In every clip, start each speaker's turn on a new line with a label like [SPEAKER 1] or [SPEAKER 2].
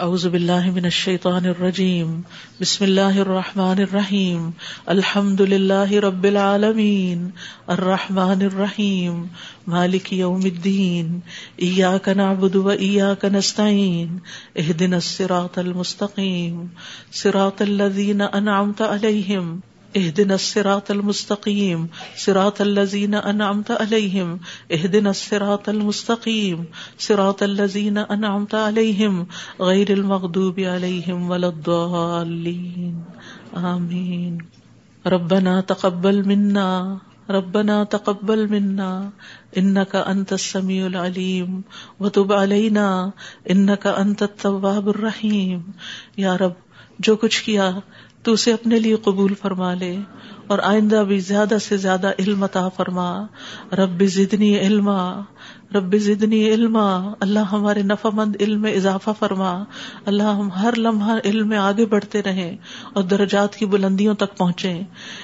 [SPEAKER 1] اعوذ باللہ من الشیطان الرجیم، بسم اللہ الرحمن الرحیم، الحمد للہ رب العالمین، الرحمن الرحیم، مالک یوم الدین، ایاک نعبد و ایاک نستعین، اہدنا الصراط المستقیم، صراط الذین انعمت علیہم اهدنا الصراط المستقيم، صراط الذين أنعمت عليهم، اهدنا الصراط المستقيم، صراط الذين أنعمت عليهم، غير المغضوب عليهم ولا الضالين. آمين. ربنا تقبل منا، ربنا تقبل منا. انك انت السميع العليم وتب علينا انك انت التواب الرحيم یا رب، جو کچھ کیا، تو اسے اپنے لیے قبول فرما لے اور آئندہ بھی زیادہ سے زیادہ علم عطا فرما۔ رب زدنی علما، رب زدنی علما۔ اللہ ہمارے نفع مند علم میں اضافہ فرما۔ اللہ ہم ہر لمحہ علم میں آگے بڑھتے رہیں اور درجات کی بلندیوں تک پہنچے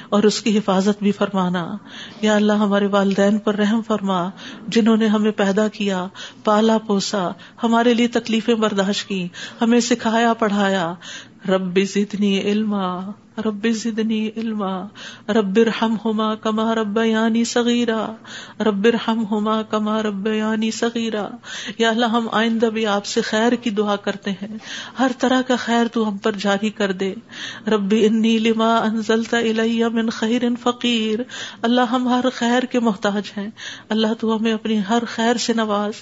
[SPEAKER 1] اور اس کی حفاظت بھی فرمانا۔ یا اللہ ہمارے والدین پر رحم فرما۔ جنہوں نے ہمیں پیدا کیا، پالا پوسا، ہمارے لیے تکلیفیں برداشت کی ہمیں سکھایا، پڑھایا۔ رب زدنی علما۔ رب زدنی علما، رب ارحمہما کما ربیانی صغیرا، رب ارحمہما کما ربیانی صغیرا۔ یا اللہ، ہم آئندہ بھی آپ سے خیر کی دعا کرتے ہیں۔ ہر طرح کا خیر تو ہم پر جاری کر دے۔ رب انی لما انزلت الی من خیر فقیر۔ اللہ، ہم ہر خیر کے محتاج ہیں۔ اللہ، تو ہمیں اپنی ہر خیر سے نواز۔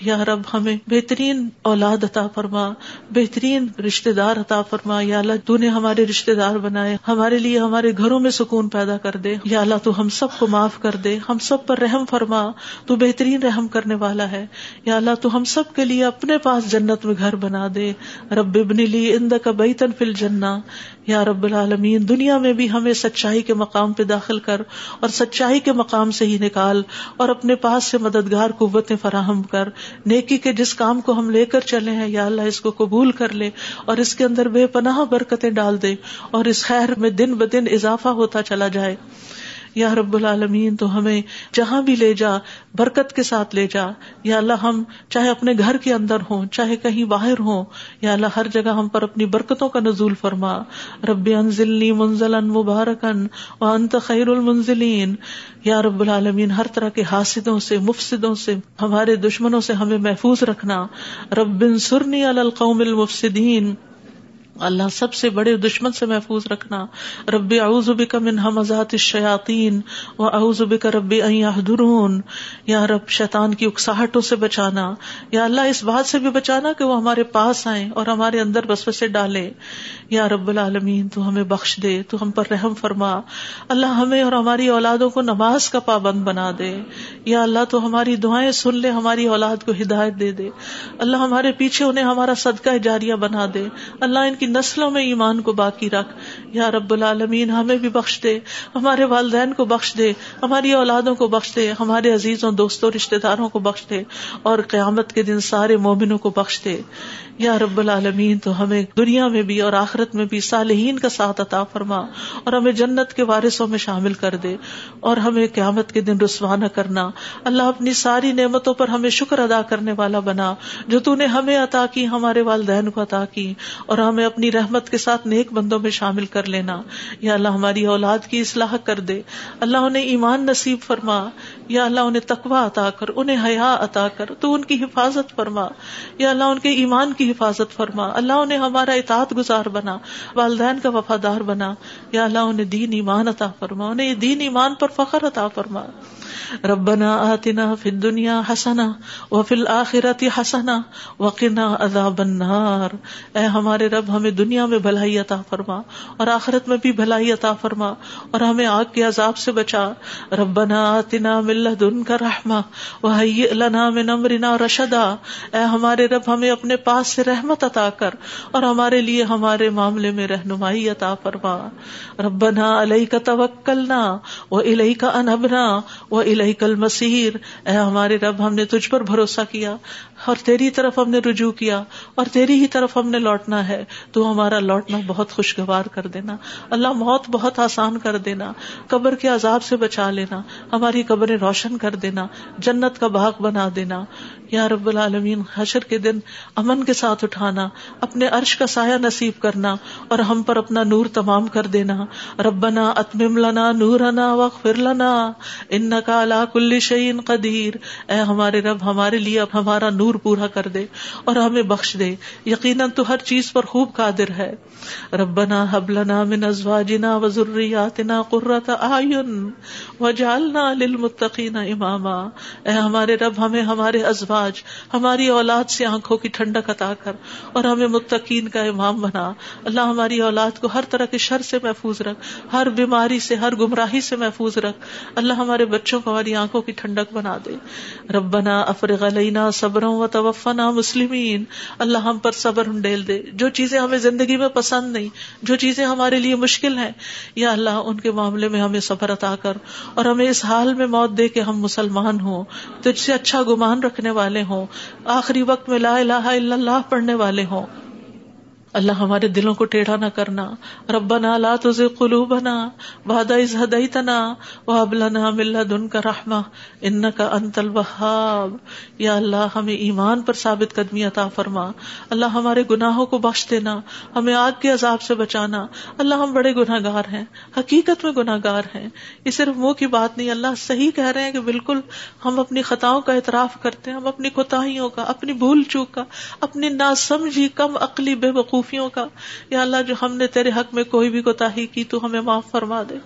[SPEAKER 1] یا رب، ہمیں بہترین اولاد عطا فرما، بہترین رشتہ دار عطا فرما۔ یا اللہ، تو نے ہمارے رشتہ دار بنا بنائے ہمارے لیے ہمارے گھروں میں سکون پیدا کر دے۔ یا اللہ، تو ہم سب کو معاف کر دے۔ ہم سب پر رحم فرما۔ تو بہترین رحم کرنے والا ہے۔ یا اللہ، تو ہم سب کے لیے اپنے پاس جنت میں گھر بنا دے۔ رب ابن لی اند کا بیتن فل جنا یا رب العالمین، دنیا میں بھی ہمیں سچائی کے مقام پہ داخل کر اور سچائی کے مقام سے ہی نکال اور اپنے پاس سے مددگار قوتیں فراہم کر۔ نیکی کے جس کام کو ہم لے کر چلے ہیں، یا اللہ، اس کو قبول کر لے اور اس کے اندر بے پناہ برکتیں ڈال دے اور اس خیر میں دن بدن اضافہ ہوتا چلا جائے۔ یا رب العالمین، تو ہمیں جہاں بھی لے جا، برکت کے ساتھ لے جا۔ یا اللہ، ہم چاہے اپنے گھر کے اندر ہوں، چاہے کہیں باہر ہوں، یا اللہ، ہر جگہ ہم پر اپنی برکتوں کا نزول فرما۔ رب انزلنی منزل مبارکن و انت خیر المنزلین۔ یا رب العالمین، ہر طرح کے حاسدوں سے، مفسدوں سے، ہمارے دشمنوں سے ہمیں محفوظ رکھنا۔ رب سرنی القوم المفسدین۔ اللہ سب سے بڑے دشمن سے محفوظ رکھنا۔ رب اعوذ بک من حمزات الشیاطین و اعوذ بک رب ان یحضرون۔ یا رب، شیطان کی اکساہٹوں سے بچانا۔ یا اللہ، اس بات سے بھی بچانا کہ وہ ہمارے پاس آئیں اور ہمارے اندر وسوسے ڈالے یا رب العالمین، تو ہمیں بخش دے، تو ہم پر رحم فرما۔ اللہ ہمیں اور ہماری اولادوں کو نماز کا پابند بنا دے۔ یا اللہ، تو ہماری دعائیں سن لے، ہماری اولاد کو ہدایت دے دے۔ اللہ ہمارے پیچھے انہیں ہمارا صدقہ جاریہ بنا دے۔ اللہ ان کی نسلوں میں ایمان کو باقی رکھ۔ یا رب العالمین، ہمیں بھی بخش دے۔ ہمارے والدین کو بخش دے۔ ہماری اولادوں کو بخش دے۔ ہمارے عزیزوں، دوستوں رشتے داروں کو بخش دے۔ اور قیامت کے دن سارے مومنوں کو بخش دے۔ یا رب العالمین، تو ہمیں دنیا میں بھی اور آخرت میں بھی صالحین کا ساتھ عطا فرما اور ہمیں جنت کے وارثوں میں شامل کر دے اور ہمیں قیامت کے دن رسوانہ کرنا۔ اللہ اپنی ساری نعمتوں پر ہمیں شکر ادا کرنے والا بنا، جو تو نے ہمیں عطا کی، ہمارے والدین کو عطا کی اور ہمیں اپنی رحمت کے ساتھ نیک بندوں میں شامل کر لینا۔ یا اللہ، ہماری اولاد کی اصلاح کر دے۔ اللہ، انہیں ایمان نصیب فرما۔ یا اللہ انہیں تقوا عطا کر، انہیں حیا عطا کر، تو ان کی حفاظت فرما۔ یا اللہ ان کے ایمان کی حفاظت فرما۔ اللہ انہیں ہمارا اطاعت گزار بنا، والدین کا وفادار بنا۔ یا اللہ انہیں دین ایمان عطا فرما، انہیں دین ایمان پر فخر عطا فرما۔ ربنا آتنا فی الدنیا حسنا وفی الاخرت حسنا وقنا عذاب النار۔ اے ہمارے رب، ہمیں دنیا میں بھلائی عطا فرما اور آخرت میں بھی بھلائی عطا فرما اور ہمیں آگ کے عذاب سے بچا۔ ربنا آتنا مل من لدنک رحمہ وحیئ لنا من امرنا رشدا۔ اے ہمارے رب، ہمیں اپنے پاس سے رحمت عطا کر اور ہمارے لیے ہمارے معاملے میں رہنمائی عطا فرما۔ ربنا علیک توکلنا و الیک انبنا و الیک المسیر اے ہمارے رب، ہم نے تجھ پر بھروسہ کیا اور تیری طرف ہم نے رجوع کیا اور تیری ہی طرف ہم نے لوٹنا ہے۔ تو ہمارا لوٹنا بہت خوشگوار کر دینا۔ اللہ موت بہت آسان کر دینا۔ قبر کے عذاب سے بچا لینا۔ ہماری قبریں روشن کر دینا، جنت کا باغ بنا دینا۔ یا رب العالمین، حشر کے دن امن کے ساتھ اٹھانا، اپنے عرش کا سایہ نصیب کرنا اور ہم پر اپنا نور تمام کر دینا۔ ربنا اتمم لنا نورنا واغفر لنا۔ انکا علی کل شیء قدیر۔ اے ہمارے رب، ہمارے لیے اب ہمارا نور پورا کر دے اور ہمیں بخش دے۔ یقیناً تو ہر چیز پر خوب قادر ہے۔ ربنا حب لنا من ازواجنا وذرياتنا قرة اعین۔ وجعلنا للمتقین۔ اماما اے ہمارے رب، ہمیں ہمارے ازواج، ہماری اولاد سے آنکھوں کی ٹھنڈک عطا کر اور ہمیں متقین کا امام بنا۔ اللہ ہماری اولاد کو ہر طرح کے شر سے محفوظ رکھ، ہر بیماری سے، ہر گمراہی سے محفوظ رکھ۔ اللہ ہمارے بچوں کو، ہماری آنکھوں کی ٹھنڈک بنا دے۔ ربنا افرغ علینا صبروں و توفنا مسلمین۔ اللہ ہم پر صبر ڈیل دے۔ جو چیزیں ہمیں زندگی میں پسند نہیں، جو چیزیں ہمارے لیے مشکل ہیں، یا اللہ ان کے معاملے میں ہمیں صبر عطا کر اور ہمیں اس حال میں موت دے کہ ہم مسلمان ہوں، تجھ سے اچھا گمان رکھنے والے والے ہوں، آخری وقت میں لا الہ الا اللہ پڑھنے والے ہوں۔ اللہ ہمارے دلوں کو ٹیڑھا نہ کرنا۔ ربنا لا تزغ قلوبنا بعد اذ هديتنا وهب لنا من لدنك رحمة انك انت الوهاب یا اللہ، ہمیں ایمان پر ثابت قدمی عطا فرما۔ اللہ ہمارے گناہوں کو بخش دینا، ہمیں آگ کے عذاب سے بچانا۔ اللہ ہم بڑے گناہگار ہیں، حقیقت میں گناہگار ہیں۔ یہ صرف منہ کی بات نہیں، اللہ صحیح کہہ رہے ہیں کہ بالکل ہم اپنی خطاؤں کا اعتراف کرتے ہیں، ہم اپنی کوتاہیوں کا، اپنی بھول چوک کا، اپنی ناسمجھی کم عقلی بے وقوف خوفیوں کا یا اللہ جو ہم نے تیرے حق میں کوئی بھی کوتا کی تو ہمیں معاف فرما دے۔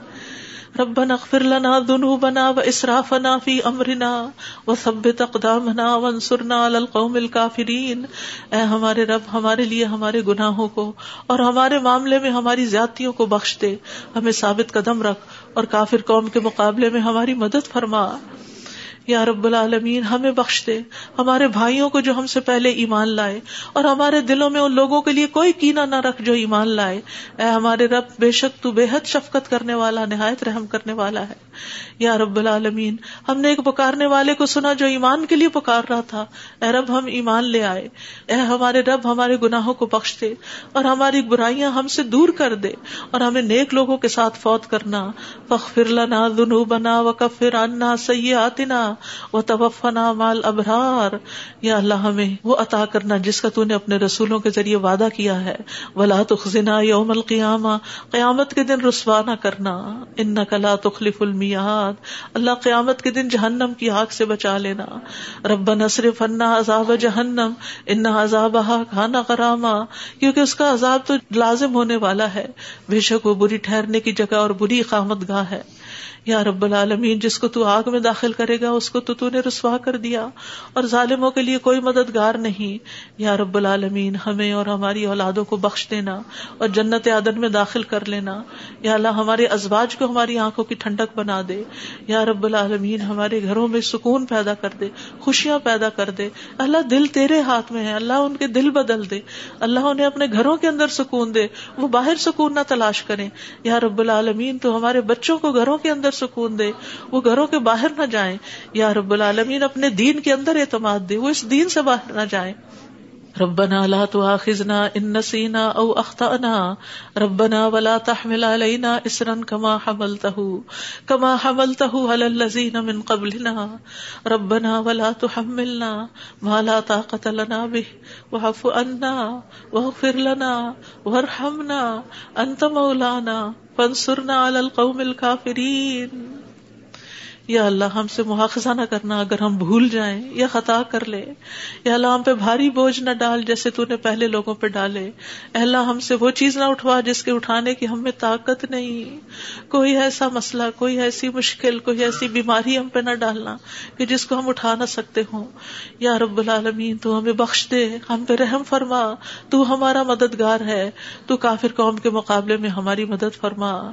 [SPEAKER 1] ربنا اغفر لنا ذنوبنا واسرافنا في امرنا وثبت اقدامنا وانصرنا على القوم الكافرين اے ہمارے رب، ہمارے لیے ہمارے گناہوں کو اور ہمارے معاملے میں ہماری زیادتیوں کو بخش دے۔ ہمیں ثابت قدم رکھ اور کافر قوم کے مقابلے میں ہماری مدد فرما۔ یا رب العالمین، ہمیں بخش دے۔ ہمارے بھائیوں کو جو ہم سے پہلے ایمان لائے، اور ہمارے دلوں میں ان لوگوں کے لیے کوئی کینا نہ رکھ جو ایمان لائے۔ اے ہمارے رب، بے شک تو بے حد شفقت کرنے والا، نہایت رحم کرنے والا ہے۔ یا رب العالمین، ہم نے ایک پکارنے والے کو سنا جو ایمان کے لیے پکار رہا تھا۔ اے رب، ہم ایمان لے آئے۔ اے ہمارے رب، ہمارے گناہوں کو بخش دے۔ اور ہماری برائیاں ہم سے دور کر دے۔ اور ہمیں نیک لوگوں کے ساتھ فوت کرنا۔ فخر لنا ذنوبنا وکفر عنا سیئاتنا۔ توفنا مال ابرار یا اللہ، ہمیں وہ عطا کرنا جس کا تو نے اپنے رسولوں کے ذریعے وعدہ کیا ہے۔ ولا تخزنا یوم القیامہ۔ قیامت کے دن رسوا نہ کرنا۔ ان لا تخلف المیاد اللہ قیامت کے دن جہنم کی آگ سے بچا لینا۔ رب نصرف انا عذاب جہنم۔ ان عذاب کھانا کراما کیونکہ اس کا عذاب تو لازم ہونے والا ہے۔ بے شک وہ بری ٹھہرنے کی جگہ اور بری اقامت گاہ ہے۔ یا رب العالمین، جس کو تو آگ میں داخل کرے گا، اس کو تو تو نے رسوا کر دیا۔ اور ظالموں کے لیے کوئی مددگار نہیں۔ یا رب العالمین، ہمیں اور ہماری اولادوں کو بخش دینا اور جنت عدن میں داخل کر لینا۔ یا اللہ، ہمارے ازواج کو ہماری آنکھوں کی ٹھنڈک بنا دے۔ یا رب العالمین، ہمارے گھروں میں سکون پیدا کر دے، خوشیاں پیدا کر دے۔ اللہ، دل تیرے ہاتھ میں ہے۔ اللہ، ان کے دل بدل دے۔ اللہ، انہیں اپنے گھروں کے اندر سکون دے۔ وہ باہر سکون نہ تلاش کریں۔ یا رب العالمین، تو ہمارے بچوں کو گھروں کے اندر سکون دے، وہ گھروں کے باہر نہ جائیں۔ یا رب العالمین اپنے دین کے اندر اعتماد دے، وہ اس دین سے باہر نہ جائیں۔ ربنا لا تؤاخذنا ان نسينا او اخطانا ربنا ولا تحمل علينا اسرا كما حملته كما حملته على الذين من قبلنا. ربنا ولا تحملنا ما لا طاقه لنا به. واعف عنا واغفر لنا وارحمنا. انت مولانا، فانصرنا على القوم الكافرين. یا اللہ ہم سے مواخذہ نہ کرنا اگر ہم بھول جائیں یا خطا کر لے، یا اللہ ہم پہ بھاری بوجھ نہ ڈال جیسے تو نے پہلے لوگوں پہ ڈالے۔ اللہ ہم سے وہ چیز نہ اٹھوا جس کے اٹھانے کی ہمیں طاقت نہیں۔ کوئی ایسا مسئلہ، کوئی ایسی مشکل، کوئی ایسی بیماری ہم پہ نہ ڈالنا کہ جس کو ہم اٹھا نہ سکتے ہوں۔ یا رب العالمین، تو ہمیں بخش دے، ہم پہ رحم فرما۔ تو ہمارا مددگار ہے۔ تو کافر قوم کے مقابلے میں ہماری مدد فرما۔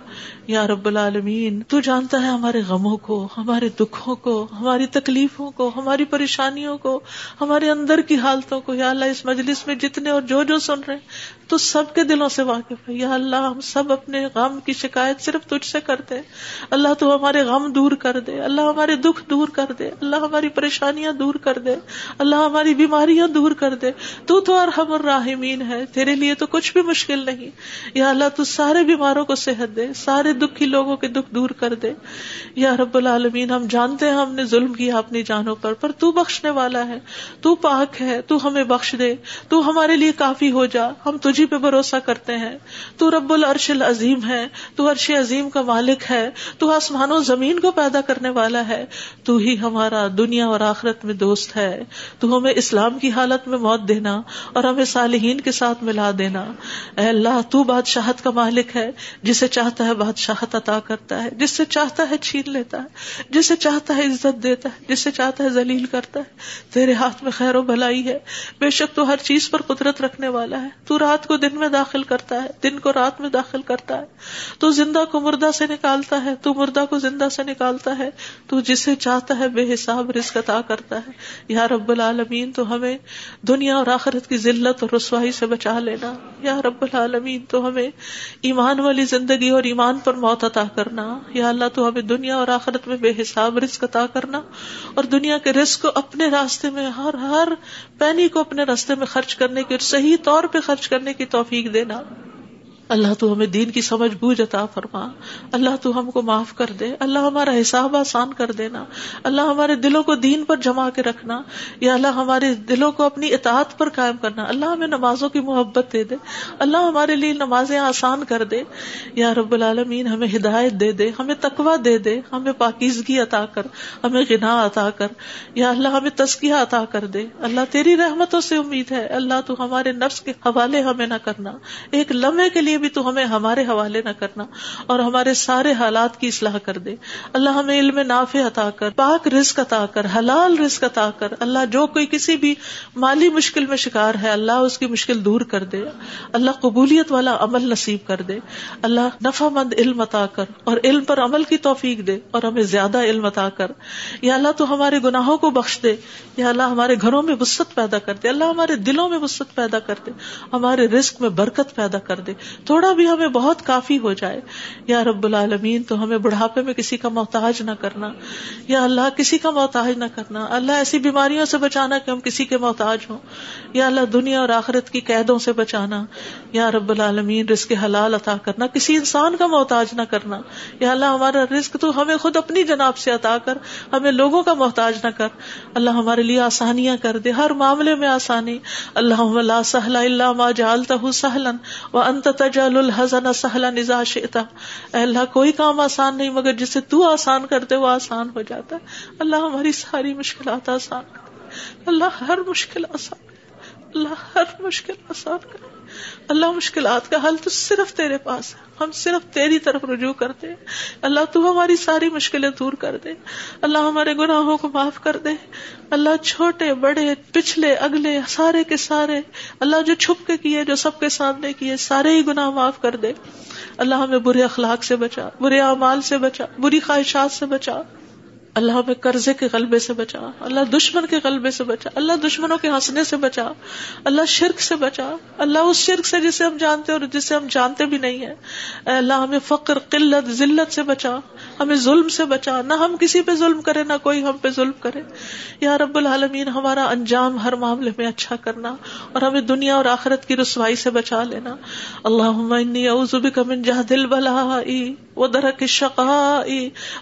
[SPEAKER 1] یا رب العالمین، تو جانتا ہے ہمارے غموں کو ہمارے دکھوں کو، ہماری تکلیفوں کو، ہماری پریشانیوں کو، ہمارے اندر کی حالتوں کو، یا اللہ اس مجلس میں جتنے اور جو جو سن رہے ہیں تو سب کے دلوں سے واقف ہے۔ یا اللہ، ہم سب اپنے غم کی شکایت صرف تجھ سے کرتے اللہ، تو ہمارے غم دور کر دے۔ اللہ، ہمارے دکھ دور کر دے۔ اللہ، ہماری پریشانیاں دور کر دے۔ اللہ، ہماری بیماریاں دور کر دے۔ تو تو ارحم الراحمین ہے۔ تیرے لیے تو کچھ بھی مشکل نہیں۔ یا اللہ، تو سارے بیماروں کو صحت دے۔ سارے دکھی لوگوں کے دکھ دور کر دے۔ یا رب العالمین، ہم جانتے ہیں ہم نے ظلم کیا اپنی جانوں پر پر تو بخشنے والا ہے۔ تو پاک ہے، تو ہمیں بخش دے۔ تو ہمارے لیے کافی ہو جا۔ ہم تجھے تجھی پہ بھروسہ کرتے ہیں۔ تو رب العرش العظیم ہے، تو عرش عظیم کا مالک ہے، تو آسمان و زمین کو پیدا کرنے والا ہے۔ تو ہی ہمارا دنیا اور آخرت میں دوست ہے۔ تو ہمیں اسلام کی حالت میں موت دینا اور ہمیں صالحین کے ساتھ ملا دینا۔ اے اللہ، تو بادشاہت کا مالک ہے، جسے چاہتا ہے بادشاہت عطا کرتا ہے جس سے چاہتا ہے چھین لیتا ہے، جسے چاہتا ہے عزت دیتا ہے، جسے چاہتا ہے ذلیل کرتا ہے۔ تیرے ہاتھ میں خیر و بھلائی ہے، بے شک تو ہر چیز پر قدرت رکھنے والا ہے۔ تو رات کو دن میں داخل کرتا ہے، دن کو رات میں داخل کرتا ہے۔ تو زندہ کو مردہ سے نکالتا ہے، تو مردہ کو زندہ سے نکالتا ہے۔ تو جسے چاہتا ہے بے حساب رزق عطا کرتا ہے۔ یا رب العالمین، تو ہمیں دنیا اور آخرت کی ذلت اور رسوائی سے بچا لینا۔ یا رب العالمین، تو ہمیں ایمان والی زندگی اور ایمان پر موت عطا کرنا۔ یا اللہ، تو ہمیں دنیا اور آخرت میں بے حساب رزق عطا کرنا۔ اور دنیا کے رزق کو اپنے راستے میں، ہر ہر پینی کو اپنے راستے میں خرچ کرنے کی اور صحیح طور پہ خرچ کرنے کی توفیق دینا۔ اللہ تو ہمیں دین کی سمجھ بوجھ عطا فرما۔ اللہ تو ہم کو معاف کر دے۔ اللہ ہمارا حساب آسان کر دینا۔ اللہ ہمارے دلوں کو دین پر جما کے رکھنا۔ یا اللہ ہمارے دلوں کو اپنی اطاعت پر قائم کرنا۔ اللہ ہمیں نمازوں کی محبت دے دے۔ اللہ ہمارے لیے نمازیں آسان کر دے۔ یا رب العالمین، ہمیں ہدایت دے دے۔ ہمیں تقوا دے دے۔ ہمیں پاکیزگی عطا کر۔ ہمیں غنا عطا کر۔ یا اللہ ہمیں تسکیہ عطا کر دے۔ اللہ تیری رحمتوں سے امید ہے۔ اللہ تو ہمارے نفس کے حوالے ہمیں نہ کرنا۔ ایک لمحے کے لیے بھی تو ہمیں ہمارے حوالے نہ کرنا اور ہمارے سارے حالات کی اصلاح کر دے۔ اللہ ہمیں علم نافع عطا کر، پاک رزق عطا کر، حلال رزق عطا کر۔ اللہ جو کوئی کسی بھی مالی مشکل میں شکار ہے، اللہ اس کی مشکل دور کر دے۔ اللہ قبولیت والا عمل نصیب کر دے۔ اللہ نفع مند علم عطا کر اور علم پر عمل کی توفیق دے اور ہمیں زیادہ علم عطا کر۔ یا اللہ تو ہمارے گناہوں کو بخش دے۔ یا اللہ ہمارے گھروں میں وسط پیدا کر دے۔ اللہ ہمارے دلوں میں وسط پیدا کر دے۔ ہمارے رزق میں برکت پیدا کر دے۔ تھوڑا بھی ہمیں بہت کافی ہو جائے۔ یا رب العالمین، تو ہمیں بڑھاپے میں کسی کا محتاج نہ کرنا۔ یا اللہ، کسی کا محتاج نہ کرنا۔ اللہ ایسی بیماریوں سے بچانا کہ ہم کسی کے محتاج ہوں۔ یا اللہ، دنیا اور آخرت کی قیدوں سے بچانا۔ یا رب العالمین، رزق حلال عطا کرنا۔ کسی انسان کا محتاج نہ کرنا۔ یا اللہ، ہمارا رزق تو ہمیں خود اپنی جناب سے عطا کر۔ ہمیں لوگوں کا محتاج نہ کر۔ اللہ ہمارے لیے آسانیاں کر دے۔ ہر معاملے میں آسانی۔ اللہ لا سہل اللہ ما جالتا سہلن و انت تجعل الحزن سہلا نزا شیتا اللہ، کوئی کام آسان نہیں، مگر جسے تو آسان کرتے، وہ آسان ہو جاتا۔ ہے اللہ ہماری ساری مشکلات آسان کر اللہ ہر مشکل آسان اللہ ہر مشکل آسان کر اللہ مشکلات کا حل تو صرف تیرے پاس ہے۔ ہم صرف تیری طرف رجوع کرتے اللہ تو ہماری ساری مشکلیں دور کر دے۔ اللہ ہمارے گناہوں کو معاف کر دے۔ اللہ چھوٹے، بڑے، پچھلے، اگلے، سارے کے سارے۔ اللہ جو چھپ کے کیے، جو سب کے سامنے کیے، سارے ہی گناہ معاف کر دے۔ اللہ ہمیں برے اخلاق سے بچا، برے اعمال سے بچا، بری خواہشات سے بچا۔ اللہ ہمیں قرضے کے غلبے سے بچا، اللہ دشمن کے غلبے سے بچا، اللہ دشمنوں کے ہنسنے سے بچا، اللہ شرک سے بچا۔ اللہ اس شرک سے جسے ہم جانتے اور جسے ہم جانتے بھی نہیں ہے اللہ، ہمیں فقر، قلت، ذلت سے بچا، ہمیں ظلم سے بچا۔ نہ ہم کسی پہ ظلم کرے نہ کوئی ہم پہ ظلم کرے۔ یا رب العالمین، ہمارا انجام ہر معاملے میں اچھا کرنا اور ہمیں دنیا اور آخرت کی رسوائی سے بچا لینا۔ اللہ اعوذ بک من جہد البلاء و درک الشقاء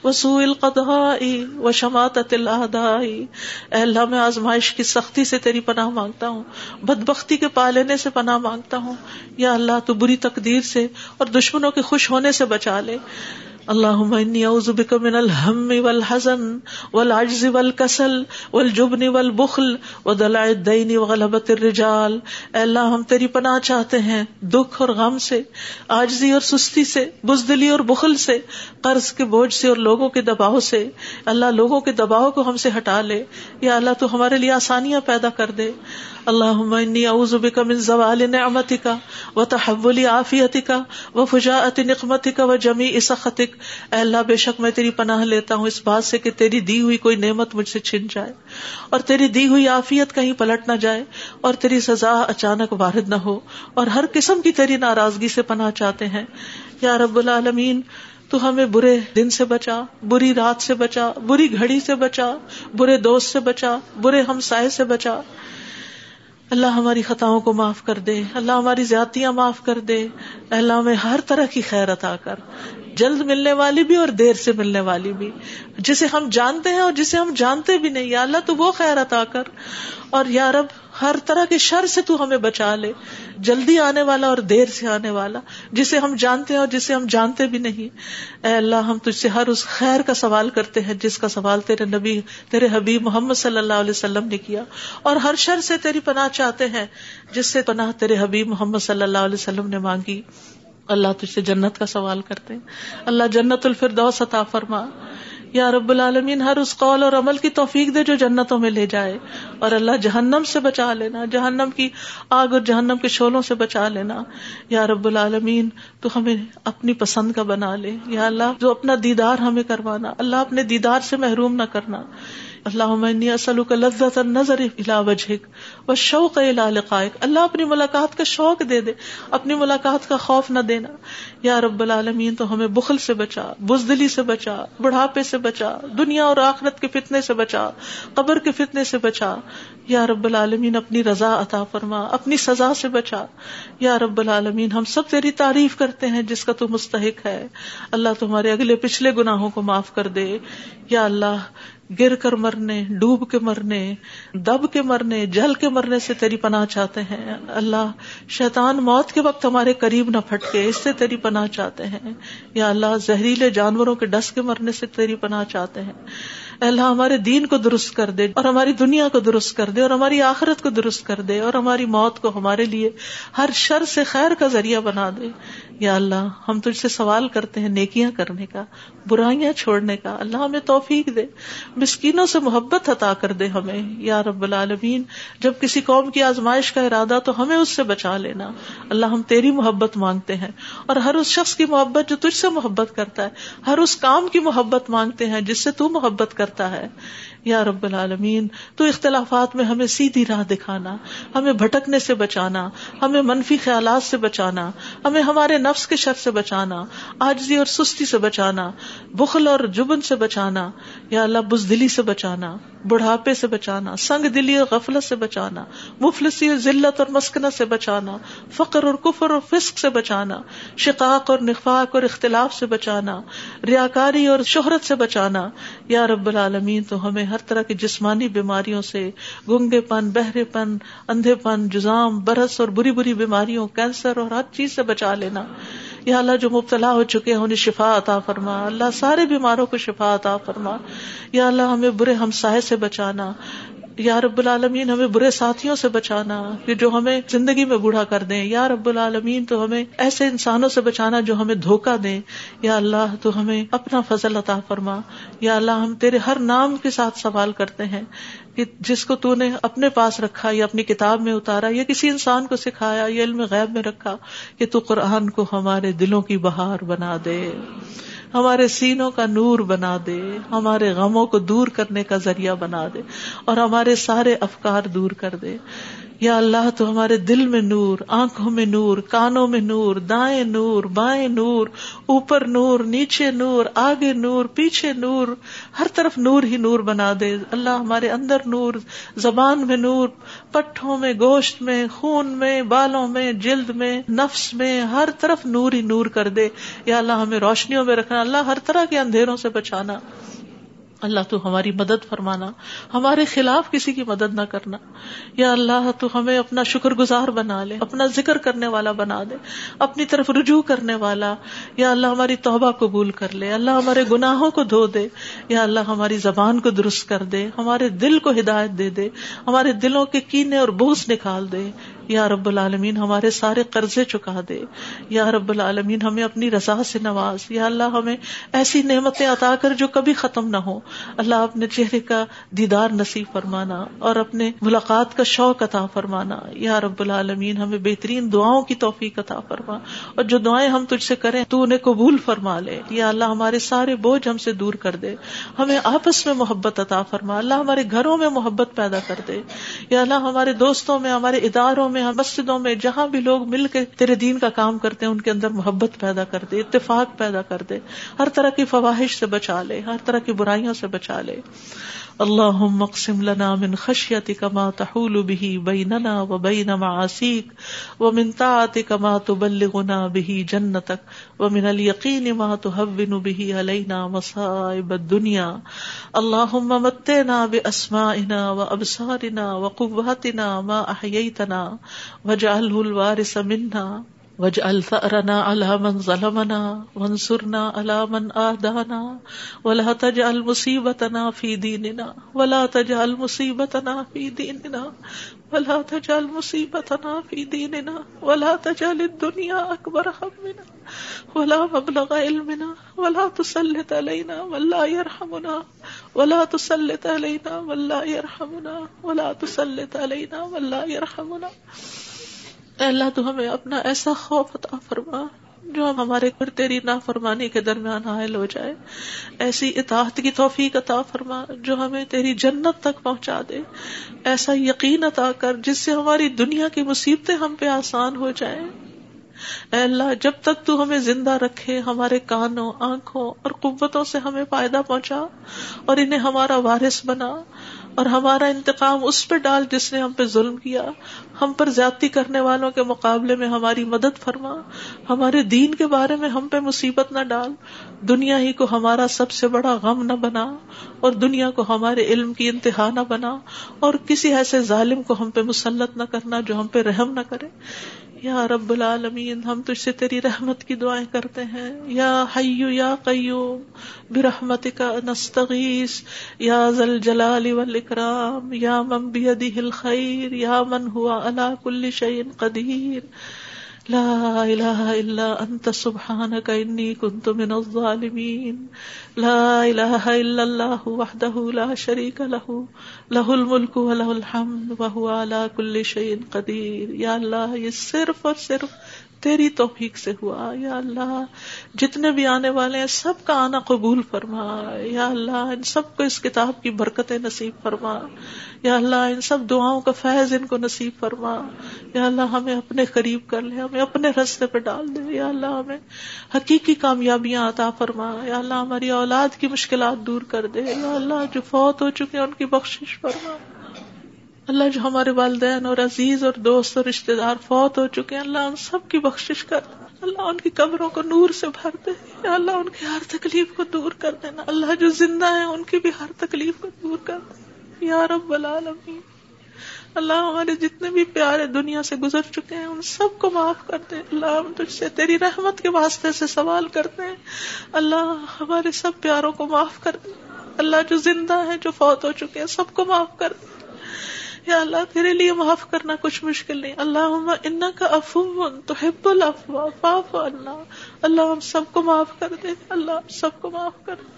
[SPEAKER 1] و سوء القضاء و شماتت الاعداء اے اللہ، میں آزمائش کی سختی سے تیری پناہ مانگتا ہوں، بدبختی کے پالنے سے پناہ مانگتا ہوں۔ یا اللہ، تو بری تقدیر سے اور دشمنوں کے خوش ہونے سے بچا لے۔ اللہ اعوذ بک من الهم والحزن والعجز والکسل والجبن والبخل ودلع الدین وغلبت الرجال۔ اے اللہ، ہم تیری پناہ چاہتے ہیں، دکھ اور غم سے، عاجزی اور سستی سے، بزدلی اور بخل سے، قرض کے بوجھ سے اور لوگوں کے دباؤ سے۔ اللہ، لوگوں کے دباؤ کو ہم سے ہٹا لے۔ یا اللہ، تو ہمارے لیے آسانیاں پیدا کر دے۔ اللہ اعوذ بک من زوال نعمتک وتحول عافیتک وفجاءت نقمتک وجمیع سخطک۔ اے اللہ، بے شک میں تیری پناہ لیتا ہوں، اس بات سے کہ تیری دی ہوئی کوئی نعمت مجھ سے چھن جائے اور تیری دی ہوئی عافیت کہیں پلٹ نہ جائے اور تیری سزا اچانک وارد نہ ہو اور ہر قسم کی تیری ناراضگی سے پناہ چاہتے ہیں۔ یا رب العالمین، تو ہمیں برے دن سے بچا، بری رات سے بچا، بری گھڑی سے بچا، برے دوست سے بچا، برے ہم سائے سے بچا۔ اللہ ہماری خطاؤں کو معاف کر دے، اللہ ہماری زیادتیاں معاف کر دے۔ اللہ، ہمیں ہر طرح کی خیر عطا کر۔ جلد ملنے والی بھی اور دیر سے ملنے والی بھی۔ جسے ہم جانتے ہیں اور جسے ہم جانتے بھی نہیں۔ یا اللہ تو وہ خیر عطا کر۔ اور یا رب، ہر طرح کے شر سے تو ہمیں بچا لے۔ جلدی آنے والا اور دیر سے آنے والا۔ جسے ہم جانتے ہیں اور جسے ہم جانتے بھی نہیں۔ اے اللہ، ہم تجھ سے ہر اس خیر کا سوال کرتے ہیں۔ جس کا سوال تیرے نبی، تیرے حبیب محمد صلی اللہ علیہ وسلم نے کیا۔ اور ہر شر سے تیری پناہ چاہتے ہیں۔ جس سے پناہ تیرے حبیب محمد صلی اللہ علیہ وسلم نے مانگی۔ اللہ تجھ سے جنت کا سوال کرتے ہیں۔ اللہ جنت الفردوس عطا فرما۔ یا رب العالمین، ہر اس قول اور عمل کی توفیق دے جو جنتوں میں لے جائے۔ اور اللہ جہنم سے بچا لینا، جہنم کی آگ اور جہنم کے شولوں سے بچا لینا۔ یا رب العالمین، تو ہمیں اپنی پسند کا بنا لے۔ یا اللہ، جو اپنا دیدار ہمیں کروانا، اللہ اپنے دیدار سے محروم نہ کرنا۔ اللہ اسلوک لذت نظر الا وجہک و شوق الا اللہ اپنی ملاقات کا شوق دے دے، اپنی ملاقات کا خوف نہ دینا۔ یا رب العالمین، تو ہمیں بخل سے بچا، بزدلی سے بچا، بڑھاپے سے بچا، دنیا اور آخرت کے فتنے سے بچا، قبر کے فتنے سے بچا۔ یا رب العالمین، اپنی رضا عطا فرما، اپنی سزا سے بچا۔ یا رب العالمین، ہم سب تیری تعریف کرتے ہیں جس کا تو مستحق ہے۔ اللہ تمہارے اگلے پچھلے گناہوں کو معاف کر دے۔ یا اللہ گر کر مرنے، ڈوب کے مرنے، دب کے مرنے جل کے مرنے سے تیری پناہ چاہتے ہیں۔ اللہ، شیطان موت کے وقت ہمارے قریب نہ پھٹکے، اس سے تیری پناہ چاہتے ہیں۔ یا اللہ، زہریلے جانوروں کے ڈس کے مرنے سے تیری پناہ چاہتے ہیں۔ اللہ، ہمارے دین کو درست کر دے اور ہماری دنیا کو درست کر دے اور ہماری آخرت کو درست کر دے اور ہماری موت کو ہمارے لیے ہر شر سے خیر کا ذریعہ بنا دے۔ یا اللہ، ہم تجھ سے سوال کرتے ہیں نیکیاں کرنے کا، برائیاں چھوڑنے کا۔ اللہ ہمیں توفیق دے، مسکینوں سے محبت عطا کر دے ہمیں۔ یا رب العالمین، جب کسی قوم کی آزمائش کا ارادہ تو ہمیں اس سے بچا لینا۔ اللہ، ہم تیری محبت مانگتے ہیں اور ہر اس شخص کی محبت جو تجھ سے محبت کرتا ہے، ہر اس کام کی محبت مانگتے ہیں جس سے تو محبت کرتا ہے۔ یا رب العالمین تو اختلافات میں ہمیں سیدھی راہ دکھانا ہمیں بھٹکنے سے بچانا ہمیں منفی خیالات سے بچانا ہمیں ہمارے نفس کے شر سے بچانا آجزی اور سستی سے بچانا بخل اور جبن سے بچانا یا اللہ بزدلی سے بچانا بڑھاپے سے بچانا سنگ دلی اور غفلت سے بچانا مفلسی اور ذلت اور مسکنت سے بچانا فقر اور کفر اور فسق سے بچانا شقاق اور نفاق اور اختلاف سے بچانا ریاکاری اور شہرت سے بچانا یا رب العالمین تو ہمیں ہر ہر طرح کی جسمانی بیماریوں سے، گنگے پن، بہرے پن، اندھے پن، جزام برس اور بری بری بیماریوں، کینسر اور ہر چیز سے بچا لینا۔ یا اللہ، جو مبتلا ہو چکے ہیں، انہیں شفا عطا فرما۔ اللہ، سارے بیماروں کو شفا عطا فرما۔ یا اللہ، ہمیں برے ہمسائے سے بچانا۔ یا رب العالمین، ہمیں برے ساتھیوں سے بچانا، کہ جو ہمیں زندگی میں بوڑھا کر دیں۔ یا رب العالمین، تو ہمیں ایسے انسانوں سے بچانا جو ہمیں دھوکا دیں۔ یا اللہ، تو ہمیں اپنا فضل عطا فرما۔ یا اللہ، ہم تیرے ہر نام کے ساتھ سوال کرتے ہیں کہ جس کو تو نے اپنے پاس رکھا، یا اپنی کتاب میں اتارا، یا کسی انسان کو سکھایا، یا علم غیب میں رکھا، کہ تو قرآن کو ہمارے دلوں کی بہار بنا دے۔ ہمارے سینوں کا نور بنا دے، ہمارے غموں کو دور کرنے کا ذریعہ بنا دے، اور ہمارے سارے افکار دور کر دے۔ یا اللہ تو ہمارے دل میں نور، آنکھوں میں نور، کانوں میں نور، دائیں نور، بائیں نور، اوپر نور، نیچے نور، آگے نور، پیچھے نور، ہر طرف نور ہی نور بنا دے۔ اللہ ہمارے اندر نور، زبان میں نور، پٹھوں میں، گوشت میں، خون میں، بالوں میں، جلد میں، نفس میں، ہر طرف نور ہی نور کر دے۔ یا اللہ ہمیں روشنیوں میں رکھنا، اللہ ہر طرح کے اندھیروں سے بچانا۔ اللہ تو ہماری مدد فرمانا، ہمارے خلاف کسی کی مدد نہ کرنا۔ یا اللہ تو ہمیں اپنا شکر گزار بنا لے، اپنا ذکر کرنے والا بنا دے، اپنی طرف رجوع کرنے والا۔ یا اللہ ہماری توبہ قبول کر لے، اللہ ہمارے گناہوں کو دھو دے۔ یا اللہ ہماری زبان کو درست کر دے، ہمارے دل کو ہدایت دے دے، ہمارے دلوں کے کینے اور بوس نکال دے۔ یا رب العالمین ہمارے سارے قرضے چکا دے۔ یا رب العالمین ہمیں اپنی رضا سے نواز۔ یا اللہ ہمیں ایسی نعمتیں عطا کر جو کبھی ختم نہ ہو اللہ اپنے چہرے کا دیدار نصیب فرمانا اور اپنے ملاقات کا شوق عطا فرمانا۔ یا رب العالمین ہمیں بہترین دعاؤں کی توفیق عطا فرما۔ اور جو دعائیں ہم تجھ سے کریں، تو انہیں قبول فرما لے۔ یا اللہ ہمارے سارے بوجھ ہم سے دور کر دے۔ ہمیں آپس میں محبت عطا فرما۔ اللہ ہمارے گھروں میں محبت پیدا کر دے۔ یا اللہ ہمارے دوستوں میں، ہمارے اداروں میں میں ہاں، مسجدوں میں جہاں بھی لوگ مل کے تیرے دین کا کام کرتے ہیں، ان کے اندر محبت پیدا کر دے، اتفاق پیدا کر دے، ہر طرح کی فواہش سے بچا لے، ہر طرح کی برائیوں سے بچا لے۔ اللهم اقسم لنا من خشيتك ما تحول به بيننا وبين معاصيك ومن طاعتك ما تبلغنا به جنتك ومن اليقين ما تهون به علينا مصائب الدنيا اللهم متنا بأسمائنا وأبصارنا وقواتنا ما أحييتنا واجعله الوارث منا. وجعل ثأرنا على من ظلمنا، وانصرنا على من آدانا، ولا تجعل مصيبتنا في ديننا، ولا تجعل مصيبتنا في ديننا، ولا تجعل مصيبتنا في ديننا، ولا تجعل الدنيا أكبر همنا، ولا مبلغ علمنا، ولا تسلط علينا من لا يرحمنا، ولا تسلط علينا من لا يرحمنا، ولا تسلط علينا من لا يرحمنا. اے اللہ تو ہمیں اپنا ایسا خوف عطا فرما جو ہمارے گھر تیری نافرمانی کے درمیان حائل ہو جائے۔ ایسی اطاعت کی توفیق عطا فرما جو ہمیں تیری جنت تک پہنچا دے۔ ایسا یقین عطا کر جس سے ہماری دنیا کی مصیبتیں ہم پہ آسان ہو جائیں۔ اے اللہ، جب تک تو ہمیں زندہ رکھے، ہمارے کانوں، آنکھوں اور قوتوں سے ہمیں فائدہ پہنچا اور انہیں ہمارا وارث بنا اور ہمارا انتقام اس پہ ڈال جس نے ہم پہ ظلم کیا، ہم پر زیادتی کرنے والوں کے مقابلے میں ہماری مدد فرما، ہمارے دین کے بارے میں ہم پہ مصیبت نہ ڈال، دنیا ہی کو ہمارا سب سے بڑا غم نہ بنا اور دنیا کو ہمارے علم کی انتہا نہ بنا اور کسی ایسے ظالم کو ہم پہ مسلط نہ کرنا جو ہم پہ رحم نہ کرے۔ یا رب العالمین، ہم تجھ سے تیری رحمت کی دعائیں کرتے ہیں۔ یا حیو یا قیوم برحمت کا نستغیث، یا ذل جلال والاکرام، یا من بیدہ الخیر، یا من ہوا علا کل شیء قدیر۔ لا الہ الا انت سبحانک انی کنت من الظالمین لا الہ الا اللہ وحدہ لا شریک له. له الملک و له الحمد وهو علا کل شيء قدیر یا اللہ یہ صرف اور صرف تیری توفیق سے ہوا، یا اللہ، جتنے بھی آنے والے ہیں، سب کا آنا قبول فرما، یا اللہ، ان سب کو اس کتاب کی برکتیں نصیب فرما، یا اللہ، ان سب دعاؤں کا فیض ان کو نصیب فرما، یا اللہ، ہمیں اپنے قریب کر لے، ہمیں اپنے رستے پہ ڈال دے، یا اللہ، ہمیں حقیقی کامیابیاں عطا فرما، یا اللہ، ہماری اولاد کی مشکلات دور کر دے، یا اللہ، جو فوت ہو چکے ان کی بخشش فرما۔ اللہ جو ہمارے والدین اور عزیز اور دوست اور رشتے دار فوت ہو چکے ہیں، اللہ ان سب کی بخشش کر، اللہ ان کی قبروں کو نور سے بھر دے، یا اللہ ان کی ہر تکلیف کو دور کر دینا، اللہ جو زندہ ہے ان کی بھی ہر تکلیف کو دور کر دے۔ یا رب العالمین، اللہ ہمارے جتنے بھی پیارے دنیا سے گزر چکے ہیں، ان سب کو معاف کر دے۔ اللہ ہم تجھ سے تیری رحمت کے واسطے سے سوال کرتے ہیں۔ اللہ ہمارے سب پیاروں کو معاف کر دے۔ اللہ جو زندہ ہے جو فوت ہو چکے ہیں، سب کو معاف کر دے۔ یا اللہ تیرے لیے معاف کرنا کچھ مشکل نہیں۔ اللہ ان کا افو تو حب الفاف اللہ اللہ ہم سب کو معاف کر دے، اللہ سب کو معاف کر دے۔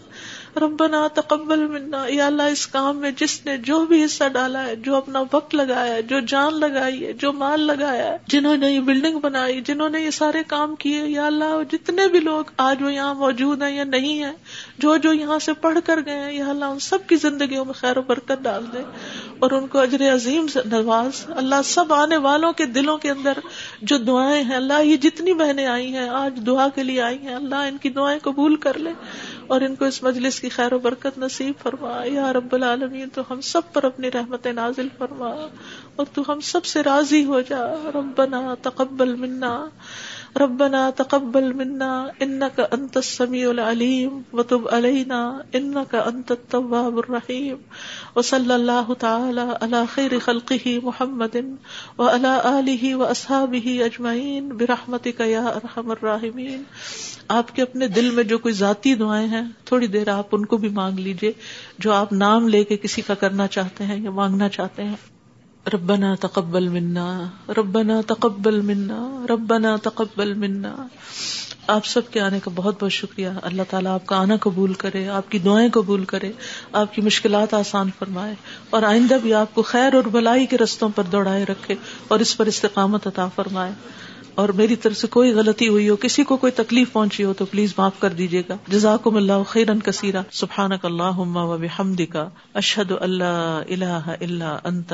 [SPEAKER 1] ربنا تقبل منا۔ یا اللہ اس کام میں جس نے جو بھی حصہ ڈالا ہے، جو اپنا وقت لگایا ہے، جو جان لگائی ہے، جو مال لگایا ہے، جنہوں نے یہ بلڈنگ بنائی، جنہوں نے یہ سارے کام کیے، یا اللہ جتنے بھی لوگ آج وہ یہاں موجود ہیں یا نہیں ہے جو جو یہاں سے پڑھ کر گئے ہیں، یا اللہ ان سب کی زندگیوں میں خیر و برکت ڈال دے۔ اور ان کو اجر عظیم سے نواز، اللہ سب آنے والوں کے دلوں کے اندر جو دعائیں ہیں، اللہ یہ جتنی بہنیں آئی ہیں، آج دعا کے لیے آئی ہیں، اللہ ان کی دعائیں قبول کر لے اور ان کو اس مجلس کی خیر و برکت نصیب فرما۔ یا رب العالمین، تو ہم سب پر اپنی رحمت نازل فرما اور تو ہم سب سے راضی ہو جا۔ ربنا تقبل منا۔ ربنا تقبل منا انك انت السميع العليم وتب علينا انك انت التواب الرحيم وصلى الله تعالى على خير خلقه محمد وعلى اله واصحابه اجمعين برحمتك يا ارحم الراحمين آپ کے اپنے دل میں جو کوئی ذاتی دعائیں ہیں، تھوڑی دیر آپ ان کو بھی مانگ لیجیے جو آپ نام لے کے کسی کا کرنا چاہتے ہیں یا مانگنا چاہتے ہیں۔ ربنا تقبل منا، ربنا تقبل منا، ربنا تقبل منا۔ آپ سب کے آنے کا بہت بہت شکریہ۔ اللہ تعالیٰ آپ کا آنا قبول کرے، آپ کی دعائیں قبول کرے، آپ کی مشکلات آسان فرمائے۔ اور آئندہ بھی آپ کو خیر اور بلائی کے رستوں پر دوڑائے رکھے اور اس پر استقامت عطا فرمائے۔ اور میری طرف سے کوئی غلطی ہوئی ہو، کسی کو کوئی تکلیف پہنچی ہو تو پلیز معاف کر دیجیے گا۔ جزاکم اللہ خیرن کثیرہ سبحانک اللہم و بحمدک۔ اشہد اللہ الہ الا انت۔